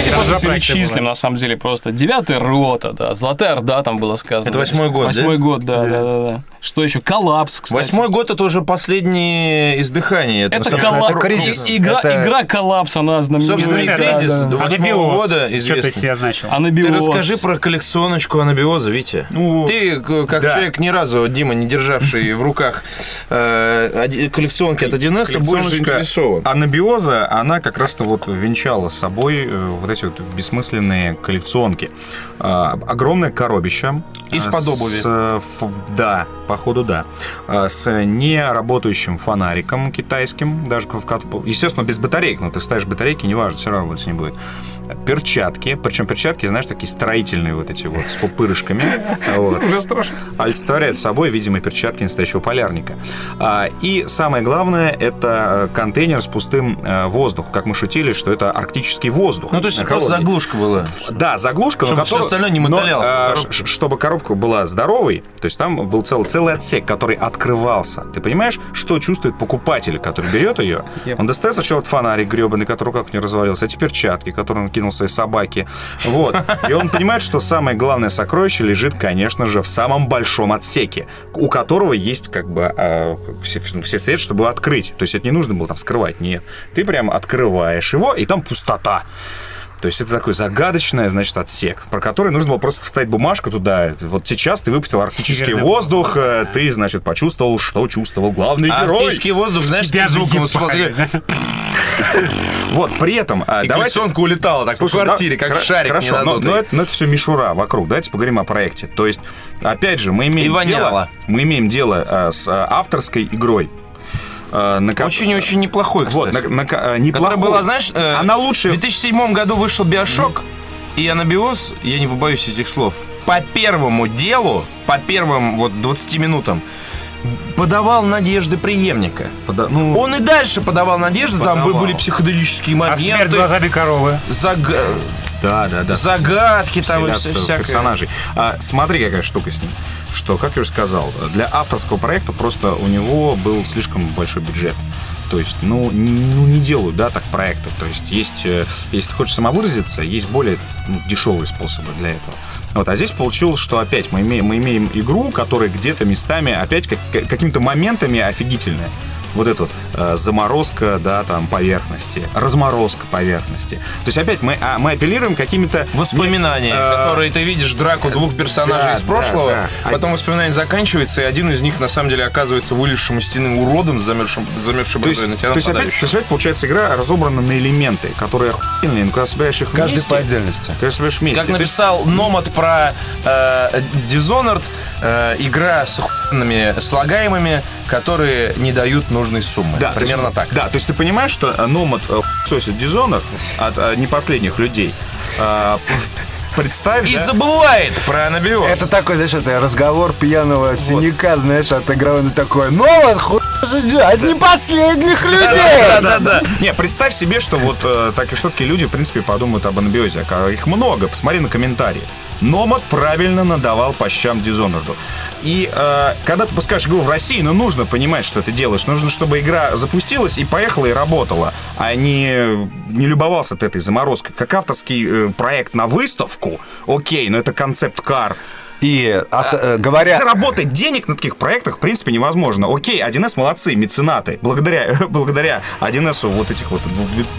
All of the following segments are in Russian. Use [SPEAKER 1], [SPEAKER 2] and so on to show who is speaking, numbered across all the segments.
[SPEAKER 1] Давайте просто перечислим, на самом деле, просто. Девятая рота, да, Золотая Орда там было сказано.
[SPEAKER 2] Это восьмой год, да?
[SPEAKER 1] Восьмой год, да, да, да. Что еще? Коллапс, кстати.
[SPEAKER 2] Восьмой год это уже последнее издыхание.
[SPEAKER 1] Это
[SPEAKER 2] собственно,
[SPEAKER 1] коллапс.
[SPEAKER 3] это кризис.
[SPEAKER 1] Игра,
[SPEAKER 3] Это-
[SPEAKER 1] игра коллапс, она знаменитая.
[SPEAKER 2] Собственно, и кризис
[SPEAKER 1] да, да.
[SPEAKER 2] до восьмого года
[SPEAKER 4] Что ты
[SPEAKER 2] известный.
[SPEAKER 4] себе означил?
[SPEAKER 1] Анабиоз.
[SPEAKER 2] Ты расскажи про коллекционочку анабиоза, Витя.
[SPEAKER 5] Ну,
[SPEAKER 2] Ты, как
[SPEAKER 5] да.
[SPEAKER 2] человек ни разу, Дима, не державший в руках э, коллекционки от 1С, будешь заинтересован.
[SPEAKER 5] анабиоза, она как раз-то вот венчала с собой э, вот эти вот бессмысленные коллекционки. А, Огромное коробище.
[SPEAKER 2] Из-под
[SPEAKER 5] а,
[SPEAKER 2] обуви.
[SPEAKER 5] с, э, да, походу да. А, С неработающим фонариком китайским, даже, в естественно, без батареек, но ты ставишь батарейки, неважно, все равно с ней будет. Перчатки, причем перчатки, знаешь, такие строительные вот эти вот с пупырышками. Вот.
[SPEAKER 1] Уже страшно.
[SPEAKER 5] олицетворяют собой, видимо, перчатки настоящего полярника. А, И самое главное, это э, контейнер с пустым э, воздухом. Как мы шутили, что это арктический воздух.
[SPEAKER 2] Ну, то есть просто заглушка была.
[SPEAKER 5] Да, заглушка,
[SPEAKER 2] Чтобы
[SPEAKER 5] но которая-
[SPEAKER 2] остальное не
[SPEAKER 5] ш- чтобы коробка была здоровой, то есть там был целый, целый отсек, который открывался. Ты понимаешь, что чувствует покупатель, который берет ее?
[SPEAKER 1] Yep.
[SPEAKER 5] Он достает сначала фонарик гребаный, который как не развалился, эти перчатки, которые он кинул своей собаке. Вот. И он понимает, что самое главное сокровище лежит, конечно же, в самом большом отсеке, у которого есть как бы э, все, все средства, чтобы открыть. То есть это не нужно было там скрывать, нет. Ты прям открываешь его, и там пустота. То есть это такой загадочный, значит, отсек, про который нужно было просто вставить бумажку туда. Вот сейчас ты выпустил арктический
[SPEAKER 4] Северный
[SPEAKER 5] воздух, э, ты, значит, почувствовал, что чувствовал главный
[SPEAKER 2] А
[SPEAKER 5] герой.
[SPEAKER 2] арктический воздух, знаешь,
[SPEAKER 4] Тебя
[SPEAKER 2] звуком
[SPEAKER 4] да?
[SPEAKER 5] Вот, при этом... а,
[SPEAKER 2] И
[SPEAKER 5] давайте-
[SPEAKER 2] коллекционка улетала так
[SPEAKER 5] Слушай,
[SPEAKER 2] по квартире,
[SPEAKER 5] да,
[SPEAKER 2] как
[SPEAKER 5] хра-
[SPEAKER 2] шарик
[SPEAKER 5] Хорошо, но, но это, но это все мишура вокруг. Давайте поговорим о проекте. То есть, опять же, мы имеем дело, мы имеем дело а, с а, авторской игрой. Ко-
[SPEAKER 2] Очень-очень неплохой,
[SPEAKER 5] Вот,
[SPEAKER 2] кстати.
[SPEAKER 5] на, на ко- а,
[SPEAKER 2] Которая
[SPEAKER 5] неплохой.
[SPEAKER 2] была, знаешь, э,
[SPEAKER 5] Она
[SPEAKER 2] в
[SPEAKER 5] лучше...
[SPEAKER 2] 2007 году вышел Биошок, и Анабиоз, я не побоюсь этих слов, по первому делу, по первым вот 20 минутам, подавал надежды преемника.
[SPEAKER 5] Пода- ну,
[SPEAKER 2] Он и дальше подавал надежды, там
[SPEAKER 5] Подавал.
[SPEAKER 2] были психоделические
[SPEAKER 4] А смерть
[SPEAKER 2] моменты,
[SPEAKER 4] глазами коровы.
[SPEAKER 2] зага-
[SPEAKER 5] да, да, да.
[SPEAKER 2] загадки там и все всякое.
[SPEAKER 5] персонажей. А, смотри, какая штука с ним. Что, как я уже сказал, для авторского проекта просто у него был слишком большой бюджет. То есть, ну, ну, не делают, да, так проекты. То есть, есть, э, если ты хочешь самовыразиться, есть более ну, дешевые способы для этого. Вот, а здесь получилось, что опять мы имеем, мы имеем игру, которая где-то местами опять как- какими-то моментами офигительная. Вот эта вот э, заморозка, да, там, поверхности, разморозка поверхности. То есть опять мы, а, мы апеллируем какими-то...
[SPEAKER 2] Воспоминания,
[SPEAKER 5] Э,
[SPEAKER 2] которые ты видишь драку двух персонажей
[SPEAKER 5] да,
[SPEAKER 2] из прошлого,
[SPEAKER 5] да, да.
[SPEAKER 2] потом воспоминание заканчивается, и один из них на самом деле оказывается вылезшим из стены уродом с замерзшим, замерзшей
[SPEAKER 5] То есть,
[SPEAKER 2] на тебя
[SPEAKER 5] то есть опять, то есть опять получается игра разобрана на элементы, которые охуенные, но когда собираешь их
[SPEAKER 3] Каждый
[SPEAKER 5] вместе...
[SPEAKER 3] по отдельности.
[SPEAKER 5] Когда собираешь вместе...
[SPEAKER 2] Как написал Номад про э, Dishonored, э, игра с охуенными слагаемыми, которые не дают нужной суммы.
[SPEAKER 5] Да, то есть-
[SPEAKER 2] Примерно так.
[SPEAKER 5] Да, то есть ты понимаешь, что э, Номад э, сосит Dishonored от э, не последних людей. Представь,
[SPEAKER 2] И
[SPEAKER 5] да?
[SPEAKER 2] забывает про анабиоз.
[SPEAKER 3] Это такой, знаешь, это разговор пьяного синяка, знаешь, от игровой такой. Ну вот, хуй же, от не последних людей.
[SPEAKER 5] Да-да-да. Не, представь себе, что вот э, так и что такие люди, в принципе, подумают об анабиозе. А Их много, посмотри на комментарии. Номад правильно надавал по щам Дизонорду. И э, когда ты пускаешь игру в России, ну, нужно понимать, что ты делаешь. Нужно, чтобы игра запустилась и поехала, и работала, а не, не любовался ты этой заморозкой. Как авторский э, проект на выставку, окей, но это концепт-кар.
[SPEAKER 3] И авто- э, говоря...
[SPEAKER 5] Заработать денег на таких проектах, в принципе, невозможно. Окей, 1С молодцы, меценаты. Благодаря, благодаря 1С вот этих вот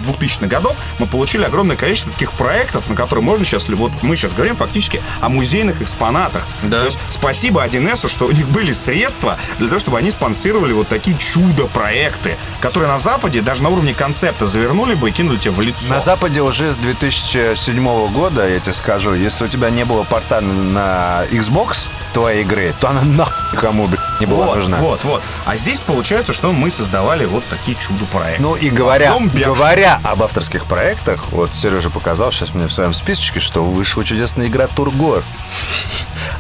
[SPEAKER 5] 2000-х годов мы получили огромное количество таких проектов, на которые можно сейчас... Вот мы сейчас говорим фактически о музейных экспонатах.
[SPEAKER 2] Да.
[SPEAKER 5] То есть спасибо 1С, что у них были средства для того, чтобы они спонсировали вот такие чудо-проекты, которые на Западе даже на уровне концепта завернули бы и кинули тебе в лицо.
[SPEAKER 3] На Западе уже с 2007 года, я тебе скажу, если у тебя не было порта на Xbox твоей игры, то она нахуй кому, блядь, не была
[SPEAKER 5] вот,
[SPEAKER 3] нужна.
[SPEAKER 5] вот, вот. А здесь получается, что мы создавали вот такие чудо-проекты.
[SPEAKER 3] Ну и говоря, говоря об авторских проектах, вот Сережа показал сейчас мне в своем списочке, что вышла чудесная игра Тургор.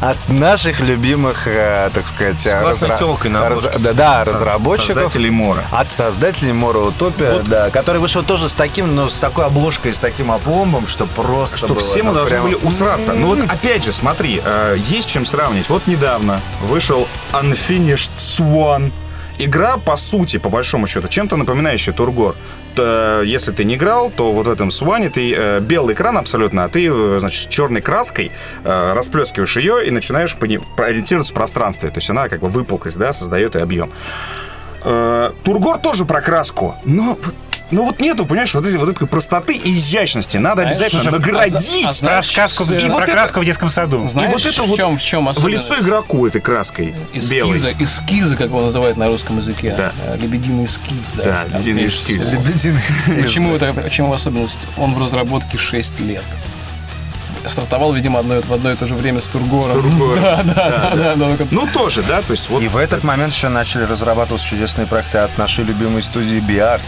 [SPEAKER 3] От наших любимых, э, так сказать, разра-
[SPEAKER 2] на
[SPEAKER 3] раз- да, да,
[SPEAKER 5] Со-
[SPEAKER 3] разработчиков.
[SPEAKER 5] Создателей Мора.
[SPEAKER 3] От создателей Мора Утопия,
[SPEAKER 5] Вот.
[SPEAKER 3] да, который вышел тоже с таким, ну, с такой обложкой, с таким опломбом, что просто
[SPEAKER 5] Что
[SPEAKER 3] было,
[SPEAKER 5] все мы
[SPEAKER 3] ну,
[SPEAKER 5] должны
[SPEAKER 3] прям-
[SPEAKER 5] были усраться. Ну вот опять же, смотри, э, есть чем сравнить. Вот недавно вышел Unfinished Swan. Игра, по сути, по большому счету, чем-то напоминающая Тургор. Э, если ты не играл, то вот в этом Сване ты э, белый экран абсолютно, а ты, э, значит, черной краской э, расплескиваешь ее и начинаешь по ориентироваться в пространстве. То есть она как бы выпуклость, да, создает и объем. Э, Тургор тоже про краску, но ну вот нету, понимаешь, вот, этой, вот этой простоты и изящности. Надо
[SPEAKER 1] Знаешь,
[SPEAKER 5] обязательно
[SPEAKER 1] слушай,
[SPEAKER 5] наградить.
[SPEAKER 1] а- а знаешь,
[SPEAKER 4] сказку,
[SPEAKER 5] И вот это-
[SPEAKER 4] краску в детском саду.
[SPEAKER 1] Знаешь,
[SPEAKER 5] вот это
[SPEAKER 1] в
[SPEAKER 5] вот
[SPEAKER 1] чем, в чем
[SPEAKER 5] в лицо игроку этой краской белой.
[SPEAKER 1] Эскиза, эскизы, как его называют на русском языке.
[SPEAKER 5] Да.
[SPEAKER 1] Э, Лебединый эскиз, да.
[SPEAKER 5] Да, лебединый
[SPEAKER 1] Отлично.
[SPEAKER 5] эскиз.
[SPEAKER 1] Почему, это, почему особенность? Он в разработке 6 лет. Стартовал, видимо, одно, в одно и то же время с Тургором.
[SPEAKER 5] С Тургором.
[SPEAKER 1] Да, да, да, да. да, да.
[SPEAKER 5] Ну, тоже, да, то есть вот...
[SPEAKER 3] И в этот момент еще начали разрабатываться чудесные проекты от нашей любимой студии Биарт.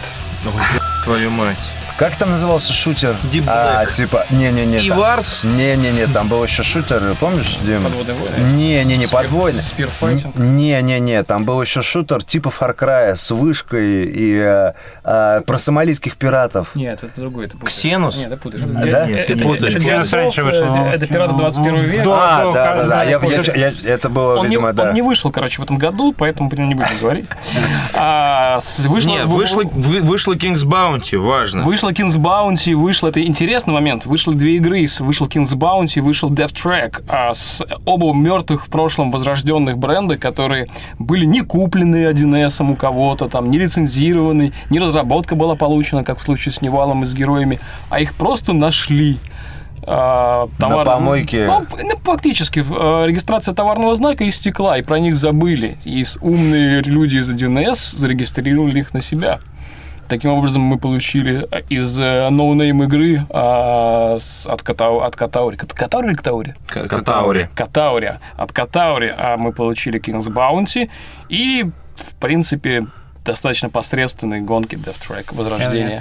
[SPEAKER 2] Твою мать.
[SPEAKER 3] Как там назывался шутер?
[SPEAKER 2] Deep
[SPEAKER 3] А,
[SPEAKER 2] Black.
[SPEAKER 3] типа, не-не-не.
[SPEAKER 2] И Варс?
[SPEAKER 3] Не-не-не, там был еще шутер, помнишь, Дим?
[SPEAKER 1] Подводные войны?
[SPEAKER 3] Не-не-не, подвойный.
[SPEAKER 1] Спирфайтинг?
[SPEAKER 3] Не-не-не, там был еще шутер типа Far Cry с вышкой и э, э, про сомалийских пиратов.
[SPEAKER 1] Нет, это другой. Ты путаешь.
[SPEAKER 2] Ксенус?
[SPEAKER 1] Нет, ты путаешь.
[SPEAKER 3] Да?
[SPEAKER 1] Это-
[SPEAKER 2] ты
[SPEAKER 1] это-
[SPEAKER 2] путаешь.
[SPEAKER 1] это
[SPEAKER 4] Ксенус раньше вышел,
[SPEAKER 1] это- Это пираты 21 века.
[SPEAKER 3] А,
[SPEAKER 4] до-
[SPEAKER 3] да, да, да. Я,
[SPEAKER 4] да,
[SPEAKER 3] я- я- это было,
[SPEAKER 1] Он не,
[SPEAKER 3] видимо, да.
[SPEAKER 1] он не вышел, короче, в этом году, поэтому него не будем говорить. А, с- вышло,
[SPEAKER 2] Не,
[SPEAKER 1] вы-
[SPEAKER 2] вышло, вы- вышло King's Bounty, важно.
[SPEAKER 1] Вышло King's Bounty, вышло, это интересный момент, вышло две игры, вышел King's Bounty, вышел Death Track, а с оба мертвых в прошлом возрожденных бренда, которые были не куплены 1С у кого-то, там, не лицензированы, не разработка была получена, как в случае с Nival ом и с героями, а их просто нашли. А, товар-
[SPEAKER 3] помойке.
[SPEAKER 1] Ну, ну, фактически, э, регистрация товарного знака истекла, и про них забыли. И умные люди из 1С зарегистрировали их на себя. Таким образом, мы получили э, из э, no-name игры а, с- от, Катау, от Katauri. Кат- Katauri или
[SPEAKER 2] Katauri? Katauri.
[SPEAKER 1] Katauri. От Катаури а мы получили King's Bounty. И, в принципе, достаточно посредственные гонки Death Track Возрождение.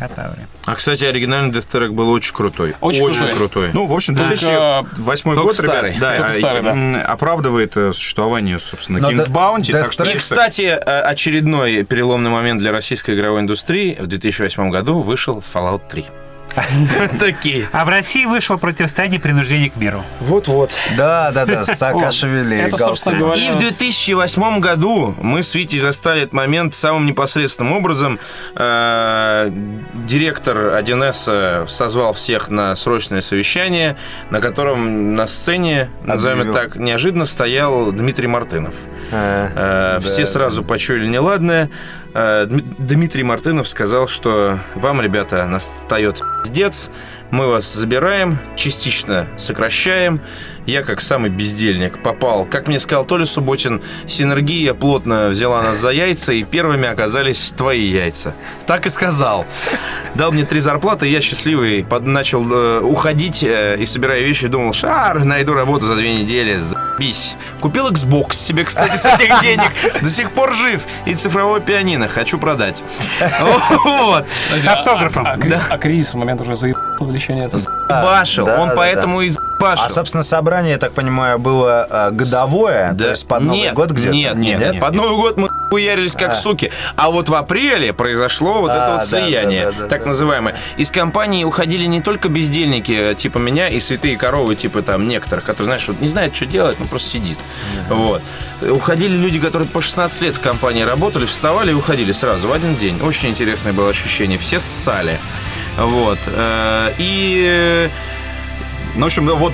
[SPEAKER 2] А, кстати, оригинальный Death Track был очень крутой.
[SPEAKER 1] Очень
[SPEAKER 2] Очень,
[SPEAKER 1] крутой.
[SPEAKER 2] крутой.
[SPEAKER 5] Ну, в общем,
[SPEAKER 1] Только-
[SPEAKER 5] 2008
[SPEAKER 2] только
[SPEAKER 5] год, ребят,
[SPEAKER 2] старый.
[SPEAKER 5] да,
[SPEAKER 1] Только
[SPEAKER 5] а,
[SPEAKER 1] старый, да.
[SPEAKER 5] оправдывает э, существование, собственно,
[SPEAKER 3] Но
[SPEAKER 5] King's Bounty.
[SPEAKER 3] Death
[SPEAKER 5] так что,
[SPEAKER 2] И, кстати, э, очередной переломный момент для российской игровой индустрии. В 2008 году вышел Fallout 3. Такие.
[SPEAKER 4] А в России вышло противостояние принуждения к миру.
[SPEAKER 2] Вот-вот.
[SPEAKER 3] Да, да, да, Саакашвили.
[SPEAKER 1] Это, собственно
[SPEAKER 3] Галстук.
[SPEAKER 1] говоря...
[SPEAKER 2] И в 2008 году мы с Витей застали этот момент самым непосредственным образом. Э, Директор 1С созвал всех на срочное совещание, на котором на сцене, назовем так, неожиданно стоял Дмитрий Мартынов.
[SPEAKER 3] Э,
[SPEAKER 2] Э, Все сразу почуяли неладное. Э, Дми- Дмитрий Мартынов сказал, что вам, ребята, настает пиздец, мы вас забираем, частично сокращаем. Я, как самый бездельник, попал. Как мне сказал Толя Субботин, синергия плотно взяла нас за яйца, и первыми оказались твои яйца. Так и сказал. Дал мне три зарплаты, я счастливый под- начал э, уходить э, и собирая вещи, думал, шар, найду работу за две недели, заебись. Купил Xbox себе, кстати, с этих денег. До сих пор жив. И цифровое пианино хочу продать. Вот.
[SPEAKER 4] С автографом.
[SPEAKER 1] А, а- а кризис в момент уже заебал увеличение этого.
[SPEAKER 2] Башил.
[SPEAKER 3] да,
[SPEAKER 2] Он поэтому и башил.
[SPEAKER 3] А, собственно, собрание, я так понимаю, было э, годовое, то есть под Новый
[SPEAKER 2] нет,
[SPEAKER 3] год где-то?
[SPEAKER 2] Нет, нет, нет. Под Новый год мы хуярились как
[SPEAKER 3] А.
[SPEAKER 2] суки. А вот в апреле произошло вот
[SPEAKER 3] А,
[SPEAKER 2] это вот
[SPEAKER 3] да,
[SPEAKER 2] слияние,
[SPEAKER 3] да, да, да,
[SPEAKER 2] так
[SPEAKER 3] да.
[SPEAKER 2] называемое. Из компании уходили не только бездельники, э, типа меня, и святые коровы, типа там некоторых, которые, знаешь, вот не знают, что делать, ну просто сидит. Вот. Уходили люди, которые по 16 лет в компании работали, вставали и уходили сразу в один день. Очень интересное было ощущение. Все ссали. Вот. Э, И
[SPEAKER 5] Ну, в общем, вот...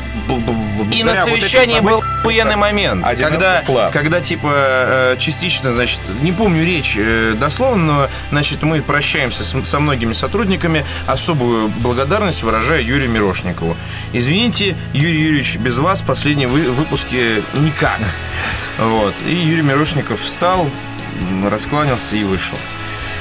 [SPEAKER 2] и на совещании был
[SPEAKER 5] событиям
[SPEAKER 2] охуенный момент, когда, когда типа э, частично, значит, не помню речь э, дословно, но, значит, мы прощаемся с- со многими сотрудниками, особую благодарность выражаю Юрию Мирошникову. Извините, Юрий Юрьевич, без вас последние вы- выпуски никак. Вот. И Юрий Мирошников встал, раскланялся и вышел.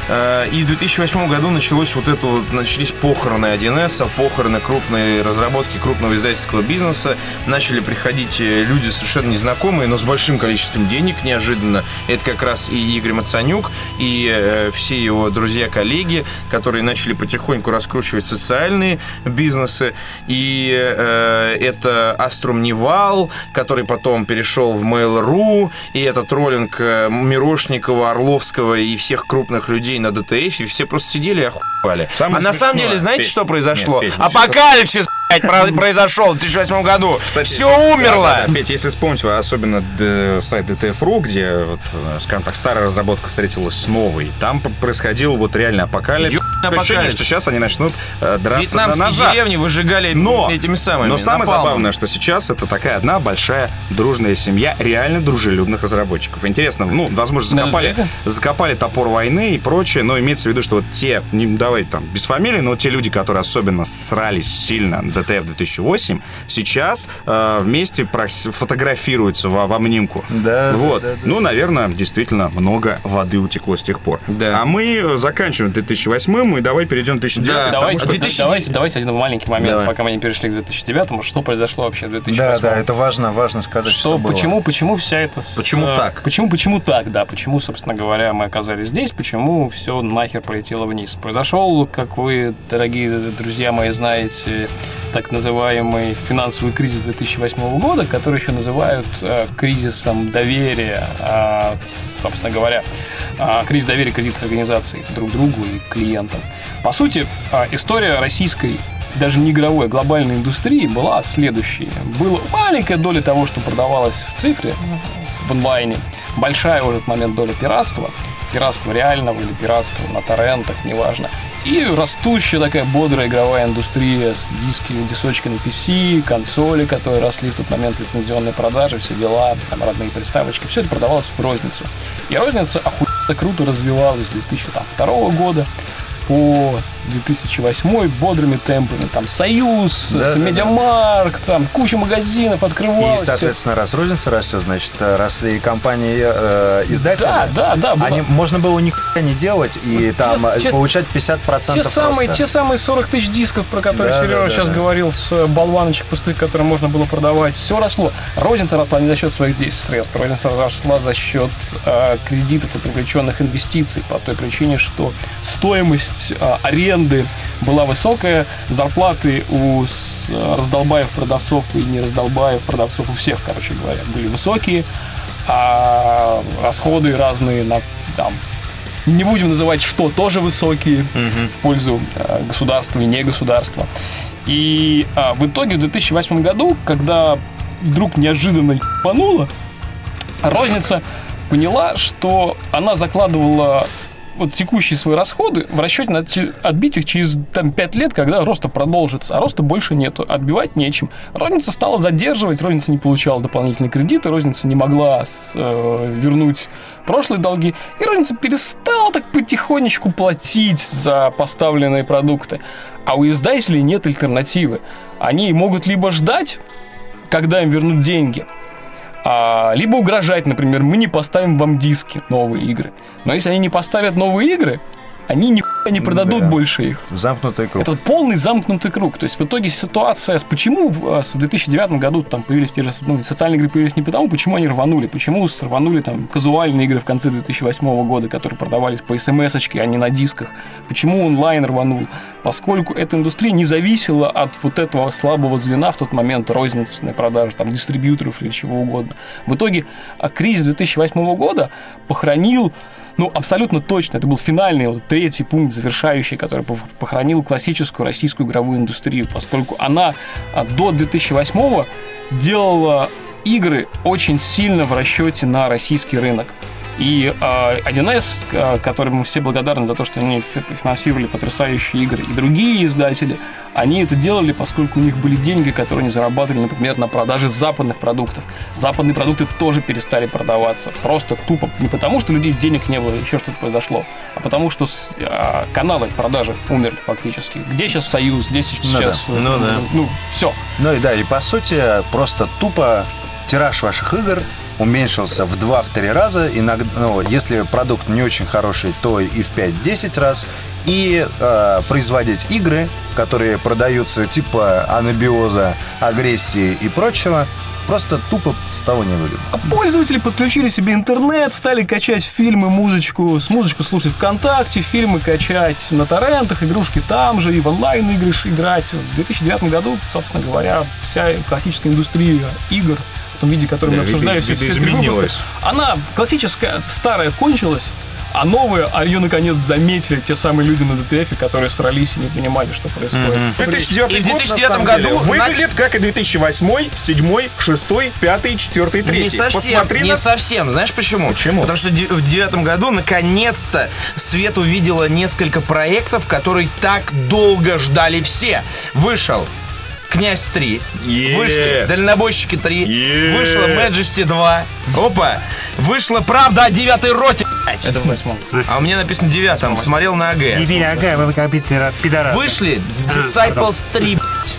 [SPEAKER 2] Э, И в 2008 году началось вот это вот, начались похороны 1С, похороны крупной разработки крупного издательского бизнеса. Начали приходить э, люди совершенно незнакомые, но с большим количеством денег неожиданно. Это как раз и Игорь Мацанюк, и э, все его друзья-коллеги, которые начали потихоньку раскручивать социальные бизнесы. И это Astrum Nival, который потом перешел в Mail.ru, и это троллинг Мирошникова, Орловского и всех крупных людей на DTF, и все просто сидели и охуевали. А на самом деле, знаете,
[SPEAKER 5] Петь,
[SPEAKER 2] что произошло?
[SPEAKER 5] нет, Петь,
[SPEAKER 2] Апокалипсис, произошел в 2008 году.
[SPEAKER 5] Кстати,
[SPEAKER 2] все умерло.
[SPEAKER 5] Да, да, Петь, если вспомнить, особенно сайт DTF.ru, где, вот, э, скажем так, старая разработка встретилась с новой, там происходил вот реально апокалипсис. ощущение,
[SPEAKER 2] апокалипсис.
[SPEAKER 5] что сейчас они начнут э, драться на ножах.
[SPEAKER 2] деревни выжигали
[SPEAKER 5] Но,
[SPEAKER 2] этими самыми.
[SPEAKER 5] но самое
[SPEAKER 2] напалмом.
[SPEAKER 5] забавное, что сейчас это такая одна большая дружная семья реально дружелюбных разработчиков. Интересно, ну, возможно, закопали, закопали топор войны и прочее, но имеется в виду, что вот те, не давай там без фамилии, но те люди, которые особенно срались сильно на ДТФ 2008, сейчас э, вместе фотографируются во, в обнимку.
[SPEAKER 3] Да,
[SPEAKER 5] вот.
[SPEAKER 3] да, да.
[SPEAKER 5] Ну, наверное, действительно много воды утекло с тех пор.
[SPEAKER 2] Да.
[SPEAKER 5] А мы заканчиваем 2008 и давай перейдем к 2009
[SPEAKER 2] Да,
[SPEAKER 1] Давайте,
[SPEAKER 5] что-
[SPEAKER 2] 2009
[SPEAKER 1] давайте, давайте один маленький момент,
[SPEAKER 2] Давай.
[SPEAKER 1] пока мы не перешли к 2009 что произошло вообще в 2008
[SPEAKER 3] Да, да, это важно, важно сказать, что,
[SPEAKER 1] что,
[SPEAKER 3] было.
[SPEAKER 1] почему, почему вся эта...
[SPEAKER 2] Почему
[SPEAKER 1] э,
[SPEAKER 2] так?
[SPEAKER 1] Почему, почему так, да. Почему, собственно говоря, мы оказались здесь, почему все нахер полетело вниз. Произошел, как вы, дорогие друзья мои, знаете, так называемый финансовый кризис 2008 года, который еще называют э, кризисом доверия, а, собственно говоря, а, кризис доверия кредитных организаций друг другу и клиентам. По сути, а, история российской даже не игровой, а глобальной индустрии была следующей. Была маленькая доля того, что продавалось в цифре, в онлайне, большая в этот момент доля пиратства, пиратства реального или пиратства на торрентах, неважно. И растущая такая бодрая игровая индустрия с диски, дисочки на PC, консоли, которые росли в тот момент, лицензионные продажи, все дела, там родные приставочки, все это продавалось в розницу. И розница охуенно круто развивалась с 2002 года по 2008 бодрыми темпами. Там Союз,
[SPEAKER 3] Да, да, да.
[SPEAKER 1] Media Markt, там куча магазинов
[SPEAKER 3] И,
[SPEAKER 1] открывалось.
[SPEAKER 3] соответственно, раз розница растет, значит, росли и компании э, издатели.
[SPEAKER 1] Да, да, да. было-
[SPEAKER 3] Они, можно было нихуя не делать и там э,
[SPEAKER 1] те-
[SPEAKER 3] получать 50%
[SPEAKER 1] Те самые, те самые 40 тысяч дисков, про которые
[SPEAKER 3] Да,
[SPEAKER 1] Сережа
[SPEAKER 3] да, да,
[SPEAKER 1] сейчас
[SPEAKER 3] да.
[SPEAKER 1] говорил, с болваночек пустых, которые можно было продавать, все росло. Розница росла не за счет своих здесь средств, розница росла за счет э, кредитов и привлеченных инвестиций по той причине, что стоимость э, аренды была высокая, зарплаты у с- э, раздолбаев продавцов и не раздолбаев продавцов у всех, короче говоря, были высокие, а расходы разные на там не будем называть что, тоже высокие в пользу э, государства и не государства. И а, в итоге в 2008 году, когда вдруг неожиданно ебануло, розница поняла, что она закладывала вот текущие свои расходы в расчете на отбить их через там, 5 лет, когда роста продолжится, а роста больше нету, отбивать нечем. Розница стала задерживать, розница не получала дополнительные кредиты, розница не могла с- э, вернуть прошлые долги, и розница перестала так потихонечку платить за поставленные продукты. А у издателей нет альтернативы. Они могут либо ждать, когда им вернут деньги, а, либо угрожать, например, мы не поставим вам диски, новые игры. Но если они не поставят новые игры, они нихуя не продадут
[SPEAKER 3] Да.
[SPEAKER 1] больше их.
[SPEAKER 3] Замкнутый круг.
[SPEAKER 1] Это полный замкнутый круг. То есть в итоге ситуация... с- Почему в, с- в 2009 году там появились те же... Ну, социальные игры появились не потому, почему они рванули. Почему с- рванули там казуальные игры в конце 2008 года, которые продавались по смс а не на дисках. Почему онлайн рванул? Поскольку эта индустрия не зависела от вот этого слабого звена в тот момент розничной продажи, там, дистрибьюторов или чего угодно. В итоге а, кризис 2008 года похоронил ну, абсолютно точно. Это был финальный, вот, третий пункт, завершающий, который пох- похоронил классическую российскую игровую индустрию, поскольку она а, до 2008 делала игры очень сильно в расчете на российский рынок. И э, 1С, э, которым мы все благодарны за то, что они фи- финансировали потрясающие игры, и другие издатели, они это делали, поскольку у них были деньги, которые они зарабатывали, например, на продаже западных продуктов. Западные продукты тоже перестали продаваться. Просто тупо. Не потому, что людей денег не было, еще что-то произошло, а потому, что с- э, каналы продажи умерли фактически. Где сейчас Союз, где сейчас...
[SPEAKER 2] да. Ну да.
[SPEAKER 1] Ну, все.
[SPEAKER 3] Ну и да, и по сути, просто тупо тираж ваших игр уменьшился в 2-3 раза. Иногда, ну, если продукт не очень хороший, то и в 5-10 раз. И э, производить игры, которые продаются типа анабиоза, агрессии и прочего, просто тупо стало невыгодно.
[SPEAKER 1] А Пользователи подключили себе интернет, стали качать фильмы, музычку, с музычку слушать ВКонтакте, фильмы качать на торрентах, игрушки там же, и в онлайн-игры играть. В 2009 году, собственно говоря, вся классическая индустрия игр, в том виде, который
[SPEAKER 5] Да,
[SPEAKER 1] мы обсуждали все, все три выпуска, она классическая, старая кончилась, а новая, а ее наконец заметили те самые люди на DTF, которые срались и не понимали, что происходит.
[SPEAKER 5] 2009
[SPEAKER 2] И в
[SPEAKER 5] год,
[SPEAKER 2] 2009
[SPEAKER 5] на самом
[SPEAKER 2] году
[SPEAKER 5] деле,
[SPEAKER 2] на-
[SPEAKER 5] выглядит как и 2008, 7, 6, 5, 4, 3.
[SPEAKER 2] Не совсем,
[SPEAKER 5] Посмотри
[SPEAKER 2] не
[SPEAKER 5] на...
[SPEAKER 2] совсем. Знаешь почему?
[SPEAKER 5] Почему?
[SPEAKER 2] Потому что в девятом году наконец-то Свет увидела несколько проектов, которые так долго ждали все. Вышел Князь 3,
[SPEAKER 5] Е.
[SPEAKER 2] вышли Дальнобойщики 3,
[SPEAKER 5] Е.
[SPEAKER 2] вышла Majesty 2, опа, вышла Правда о девятой роте.
[SPEAKER 1] Это в восьмом.
[SPEAKER 2] А у меня написано девятом, смотрел на АГ.
[SPEAKER 4] Не бери, ага, вы как пидора- пидорасы.
[SPEAKER 2] Вышли Disciples 3, блядь.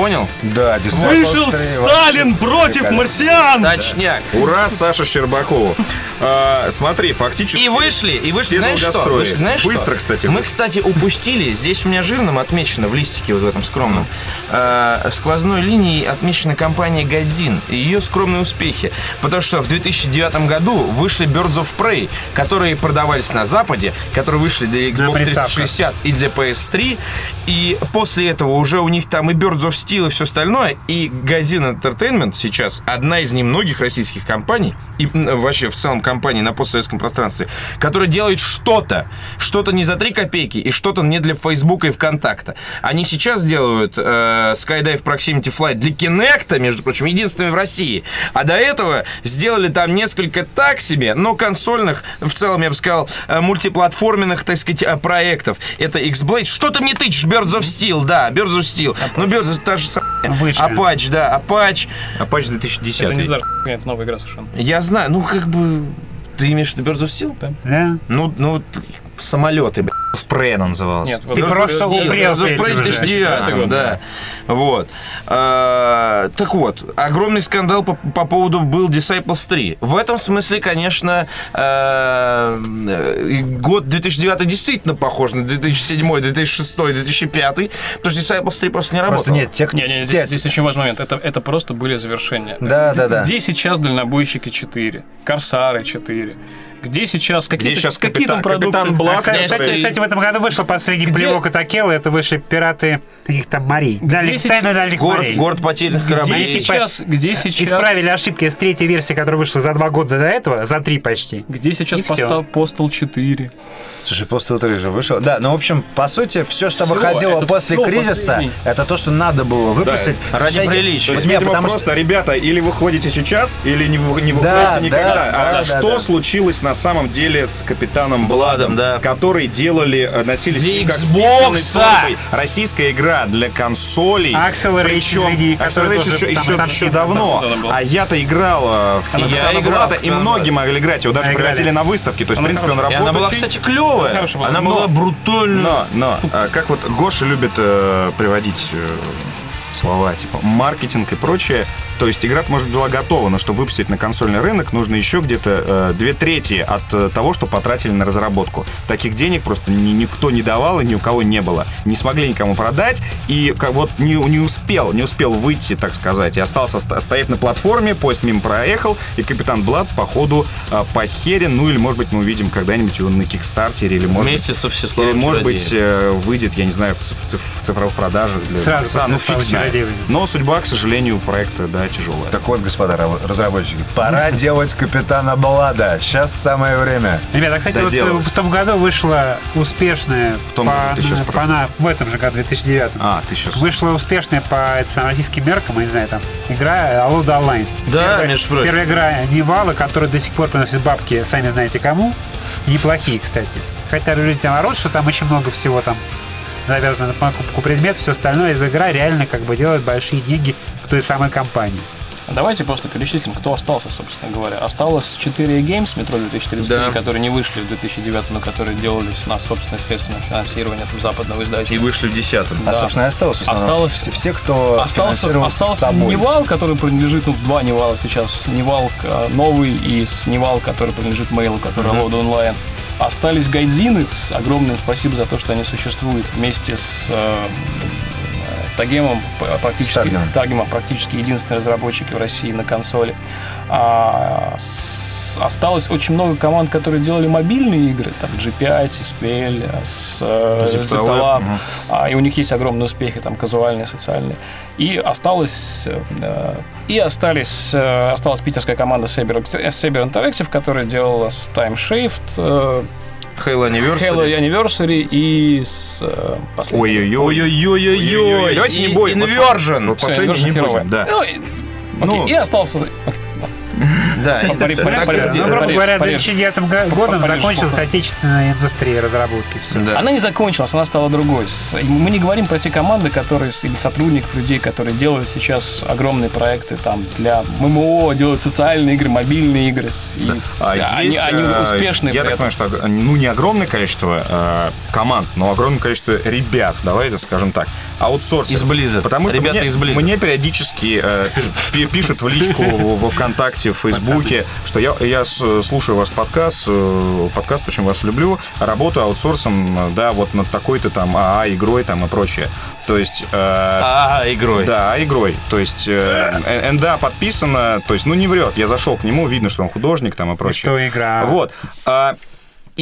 [SPEAKER 2] Понял?
[SPEAKER 3] Да, Disciples
[SPEAKER 1] Вышел
[SPEAKER 3] 3
[SPEAKER 1] Сталин
[SPEAKER 3] вообще
[SPEAKER 1] против марсиан!
[SPEAKER 2] Точняк.
[SPEAKER 5] Ура, Саша Щербакову. А, смотри, фактически...
[SPEAKER 2] И вышли, и вышли,
[SPEAKER 5] все
[SPEAKER 2] знаешь что? Вышли, знаешь
[SPEAKER 5] Быстро,
[SPEAKER 2] что?
[SPEAKER 5] кстати.
[SPEAKER 2] Мы,
[SPEAKER 5] вышли.
[SPEAKER 2] кстати, упустили, здесь у меня жирным отмечено в листике вот в этом скромном, э, сквозной линией отмечена компания Годзин и ее скромные успехи. Потому что в 2009 году вышли Birds of Prey, которые продавались на Западе, которые вышли для Xbox
[SPEAKER 4] приставках.
[SPEAKER 2] 360 и для PS3. И после этого уже у них там и Birds of Steel и все остальное. И Godin Entertainment сейчас одна из немногих российских компаний, и вообще в целом компаний на постсоветском пространстве, которая делает что-то. Что-то не за 3 копейки и что-то не для Фейсбука и ВКонтакта. Они сейчас делают э, Skydive Proximity Flight для Kinect, между прочим, единственный в России. А до этого сделали там несколько так себе, но консольных, в целом, я бы сказал, э, мультиплатформенных, так сказать, э, проектов. Это X-Blade. Что ты мне тычешь? Birds of Steel, да, Birds of Steel. Ну, Birds та же самая.
[SPEAKER 4] Вышли.
[SPEAKER 2] Апач, да, Апач.
[SPEAKER 5] Апач
[SPEAKER 1] Это не
[SPEAKER 5] 2010.
[SPEAKER 1] даже это новая игра совершенно.
[SPEAKER 2] Я знаю, ну, как бы... Ты имеешь в виду Birds of Steel?
[SPEAKER 1] Да.
[SPEAKER 4] Да?
[SPEAKER 2] Ну, ну, самолеты, блядь.
[SPEAKER 5] Спрей она называлась.
[SPEAKER 1] Нет,
[SPEAKER 4] Ты просто упрел
[SPEAKER 2] Steel,
[SPEAKER 4] этим
[SPEAKER 2] Birds of Prey
[SPEAKER 4] уже.
[SPEAKER 2] 2009,
[SPEAKER 1] год,
[SPEAKER 2] да. Вот. А, Так вот, огромный скандал по, по поводу был Disciples 3. В этом смысле, конечно, э, год 2009 действительно похож на 2007, 2006, 2005, потому что Disciples 3 просто не работал.
[SPEAKER 3] Просто нет, тех,
[SPEAKER 1] Не, не,
[SPEAKER 3] те-
[SPEAKER 1] здесь, здесь очень важный момент. Это, это просто были завершения.
[SPEAKER 3] Да, да, да.
[SPEAKER 1] Где сейчас дальнобойщики 4? Корсары 4? Где сейчас какие
[SPEAKER 5] сейчас
[SPEAKER 1] какие там
[SPEAKER 5] капитан-
[SPEAKER 1] продукты?
[SPEAKER 5] капитан
[SPEAKER 4] Кстати,
[SPEAKER 2] Князь
[SPEAKER 4] кстати, кстати, в этом году вышел последний
[SPEAKER 1] Где-
[SPEAKER 4] плевок от Акела. Это вышли пираты каких там морей. Дальних,
[SPEAKER 1] сейчас-
[SPEAKER 4] тайны дальних
[SPEAKER 2] Город,
[SPEAKER 4] морей.
[SPEAKER 2] город потерянных
[SPEAKER 1] Где
[SPEAKER 2] кораблей.
[SPEAKER 4] Если
[SPEAKER 1] сейчас, где сейчас,
[SPEAKER 4] Исправили ошибки с третьей версии, которая вышла за два года до этого, за три почти.
[SPEAKER 1] где сейчас поста- Postal 4?
[SPEAKER 3] Слушай, после утра же вышел. Да, ну, в общем, по сути, все, что
[SPEAKER 1] Всё,
[SPEAKER 3] выходило после кризиса,
[SPEAKER 1] последний.
[SPEAKER 3] это то, что надо было выпустить.
[SPEAKER 2] ради
[SPEAKER 3] Шаги-
[SPEAKER 2] приличия.
[SPEAKER 5] То есть,
[SPEAKER 3] не,
[SPEAKER 5] видимо,
[SPEAKER 3] потому
[SPEAKER 5] просто,
[SPEAKER 3] что...
[SPEAKER 5] ребята, или вы ходите сейчас, или не, вы- не выходите
[SPEAKER 3] Да,
[SPEAKER 5] никогда.
[SPEAKER 3] да,
[SPEAKER 5] а
[SPEAKER 3] да,
[SPEAKER 5] что
[SPEAKER 3] да, да.
[SPEAKER 5] случилось на самом деле с Капитаном Бладом,
[SPEAKER 2] Бладом, да.
[SPEAKER 5] который делали, э, носили
[SPEAKER 2] Для
[SPEAKER 5] как
[SPEAKER 2] Xbox!
[SPEAKER 5] Российская игра для консолей.
[SPEAKER 4] Accelerate,
[SPEAKER 5] Причем Accelerate еще, еще, еще давно. А я-то играл э, в
[SPEAKER 2] Я
[SPEAKER 5] Капитана
[SPEAKER 2] играл
[SPEAKER 5] Блада, и многие могли играть. Его даже
[SPEAKER 4] играли.
[SPEAKER 5] прокатили на выставке. То есть, в принципе, он.
[SPEAKER 2] И она была, кстати, клевая. Она была брутальная.
[SPEAKER 5] Но, но, а, как вот Гоша любит э, приводить э, слова типа маркетинг и прочее, то есть игра может быть была готова, но чтобы выпустить на консольный рынок, нужно еще где-то э, две трети от э, того, что потратили на разработку. Таких денег просто ни- никто не давал и ни у кого не было. Не смогли никому продать, и как вот не, не успел, не успел выйти, так сказать, и остался ст- стоять на платформе, поезд мимо проехал, и Капитан Блад, походу, э, похерен, ну или, может быть, мы увидим когда-нибудь его на Кикстартере, или, может
[SPEAKER 2] Вместе
[SPEAKER 5] быть,
[SPEAKER 2] со
[SPEAKER 5] или,
[SPEAKER 2] Всеславом
[SPEAKER 5] может быть, э, выйдет, я не знаю, в, циф- в циф- в цифровых продажах для
[SPEAKER 4] Сразу
[SPEAKER 5] Икса, ну
[SPEAKER 4] «Славы
[SPEAKER 5] фиг знает.
[SPEAKER 4] Чародея» выйдет.
[SPEAKER 5] Но судьба, к сожалению, проекта, да, тяжелая.
[SPEAKER 3] Так вот, господа ра- разработчики, пора делать Капитана Блада. Сейчас самое время.
[SPEAKER 4] Ребята, кстати, вот
[SPEAKER 5] Доделывать.
[SPEAKER 4] в том году вышла успешная
[SPEAKER 5] В том
[SPEAKER 4] по,
[SPEAKER 5] году ты
[SPEAKER 4] на- в этом же году, 2009
[SPEAKER 5] А, ты сейчас...
[SPEAKER 4] Вышла успешная по российским меркам, я не знаю, там, игра Allo Online.
[SPEAKER 2] Да,
[SPEAKER 4] Первая-
[SPEAKER 2] между прочим.
[SPEAKER 4] Первая игра Невала, которая до сих пор приносит бабки, сами знаете кому. Неплохие, кстати. Хотя люди там орут, что там очень много всего там завязано на покупку предметов, все остальное. Из игра реально как бы делает большие деньги той самой компании.
[SPEAKER 1] Давайте просто перечислим, кто остался, собственно говоря. Осталось 4 Games Metro 2033,
[SPEAKER 2] Да.
[SPEAKER 1] которые не вышли в 2009, но которые делались на собственные средства на финансирование там, западного
[SPEAKER 2] И
[SPEAKER 1] издателя.
[SPEAKER 2] вышли в десятом.
[SPEAKER 3] А, собственно, и осталось
[SPEAKER 1] Осталось-
[SPEAKER 3] все, все, кто
[SPEAKER 1] Остался,
[SPEAKER 3] финансировался
[SPEAKER 1] остался
[SPEAKER 3] собой.
[SPEAKER 1] Невал, который принадлежит, ну, в два Невала сейчас. Невал э, новый и с Невал, который принадлежит Мейлу, который Лода онлайн. Остались гайдзины. С огромным спасибо за то, что они существуют вместе с э, Тагемом, практически,
[SPEAKER 3] Тагемом.
[SPEAKER 1] Тагема, практически единственный разработчик в России на консоли. А, с- осталось очень много команд, которые делали мобильные игры, там G5, SPL,
[SPEAKER 2] Ziptalab, мгм.
[SPEAKER 1] а, и у них есть огромные успехи, там, казуальные, социальные. И осталось, э, и остались, э, осталась питерская команда Saber, Saber Interactive, которая делала Time Shift, э,
[SPEAKER 2] Halo Anniversary.
[SPEAKER 1] Halo Anniversary и с э, последним.
[SPEAKER 5] Ой-ой-ой. Давайте не будем.
[SPEAKER 2] Inversion.
[SPEAKER 5] Последний не будем, да.
[SPEAKER 1] Ну, и-
[SPEAKER 5] Ну,
[SPEAKER 1] и остался...
[SPEAKER 2] Да.
[SPEAKER 4] Ну, грубо говоря, в
[SPEAKER 1] порежь.
[SPEAKER 4] 2009 го- годом закончилась отечественная индустрия разработки.
[SPEAKER 1] Она не закончилась, она стала другой. Мы не говорим про те команды, которые, или сотрудников, людей, которые делают сейчас огромные проекты там для ММО, делают социальные игры, мобильные игры. и с-
[SPEAKER 5] А
[SPEAKER 1] они,
[SPEAKER 5] есть,
[SPEAKER 1] они
[SPEAKER 5] э,
[SPEAKER 1] успешные.
[SPEAKER 5] Я так понимаю, что ну не огромное количество э, команд, но огромное количество ребят, давай это скажем так, аутсорсеров.
[SPEAKER 2] Из Blizzard.
[SPEAKER 5] Потому что
[SPEAKER 2] Ребята
[SPEAKER 5] мне,
[SPEAKER 2] из Blizzard.
[SPEAKER 5] мне периодически э, пи- пишут в личку во ВКонтакте, в Фейсбуке, что я, я слушаю вас подкаст, э, подкаст, очень вас люблю, работаю аутсорсом, э, да, вот над такой-то там АА игрой там и прочее. То есть... э,
[SPEAKER 2] А, игрой.
[SPEAKER 5] да, игрой. То есть э, НДА подписано, то есть, ну, не врет. Я зашел к нему, видно, что он художник там и прочее.
[SPEAKER 4] Что игра?
[SPEAKER 5] Вот. А,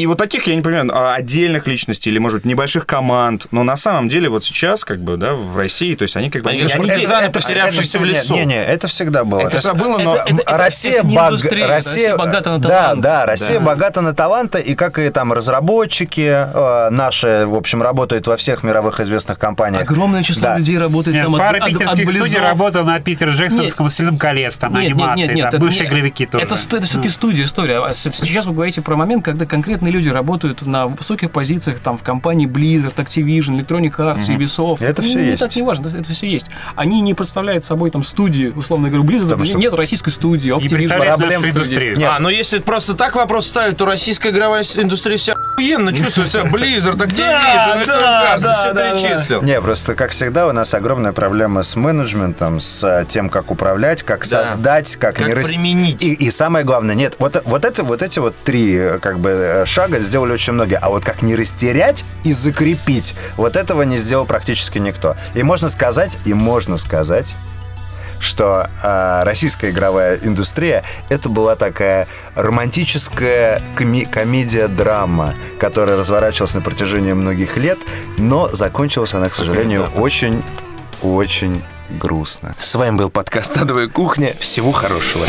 [SPEAKER 5] и вот таких, я не понимаю, а, отдельных личностей или, может быть, небольших команд. Но на самом деле вот сейчас, как бы, да, в России, то есть они как бы...
[SPEAKER 2] Они
[SPEAKER 5] они-
[SPEAKER 2] же
[SPEAKER 5] они-
[SPEAKER 2] партизаны, потерявшиеся в лесу.
[SPEAKER 3] Не, не, это всегда было.
[SPEAKER 5] это всегда было, но...
[SPEAKER 1] это- это-
[SPEAKER 3] Россия,
[SPEAKER 1] это индустрия,
[SPEAKER 3] Россия,
[SPEAKER 1] Россия богата на
[SPEAKER 3] да,
[SPEAKER 1] таланты.
[SPEAKER 3] да, Россия
[SPEAKER 5] Да.
[SPEAKER 3] богата на таланты, и как и там разработчики э, наши, в общем, работают во всех мировых известных компаниях.
[SPEAKER 1] Огромное число
[SPEAKER 3] Да.
[SPEAKER 1] людей работает
[SPEAKER 4] Нет,
[SPEAKER 1] там от-
[SPEAKER 4] пара
[SPEAKER 1] от- от
[SPEAKER 4] питерских студий
[SPEAKER 1] Blizzard.
[SPEAKER 4] работала на Питер Джексонском «Властелин колец», там
[SPEAKER 1] Нет, нет,
[SPEAKER 4] анимации,
[SPEAKER 1] нет, нет,
[SPEAKER 4] там
[SPEAKER 1] это
[SPEAKER 4] бывшие
[SPEAKER 1] не-
[SPEAKER 4] игровики тоже.
[SPEAKER 1] Это, это все-таки студия, история. А Сейчас вы говорите про момент, когда конкретные люди работают на высоких позициях там в компании Blizzard, Activision, Electronic Arts, Ubisoft.
[SPEAKER 3] Это всё
[SPEAKER 1] Ну,
[SPEAKER 3] есть.
[SPEAKER 1] Так не важно, это, все есть. Они не представляют собой там студии, условно говоря, Blizzard
[SPEAKER 3] Потому что-
[SPEAKER 1] нет российской студии,
[SPEAKER 4] Не
[SPEAKER 1] Activision.
[SPEAKER 4] представляет
[SPEAKER 3] проблем
[SPEAKER 4] нашу индустрию.
[SPEAKER 3] Нет.
[SPEAKER 2] А, ну если просто так вопрос ставить, то российская игровая индустрия себя охуенно чувствует себя Blizzard, Activision, Electronic Arts, все перечислил.
[SPEAKER 3] Не, просто, как всегда, у нас огромная проблема с менеджментом, с э, тем, как управлять, как
[SPEAKER 2] Да.
[SPEAKER 3] создать, как, не
[SPEAKER 2] применить.
[SPEAKER 3] И, самое главное, нет, вот, вот, это, вот эти вот три э, как бы э, шага сделали очень многие, а вот как не растерять и закрепить, вот этого не сделал практически никто. И можно сказать, и можно сказать, что э, российская игровая индустрия это была такая романтическая коми- комедия-драма, которая разворачивалась на протяжении многих лет, но закончилась она, к сожалению, очень, очень грустно.
[SPEAKER 2] С вами был подкаст «Адовая кухня». Всего хорошего.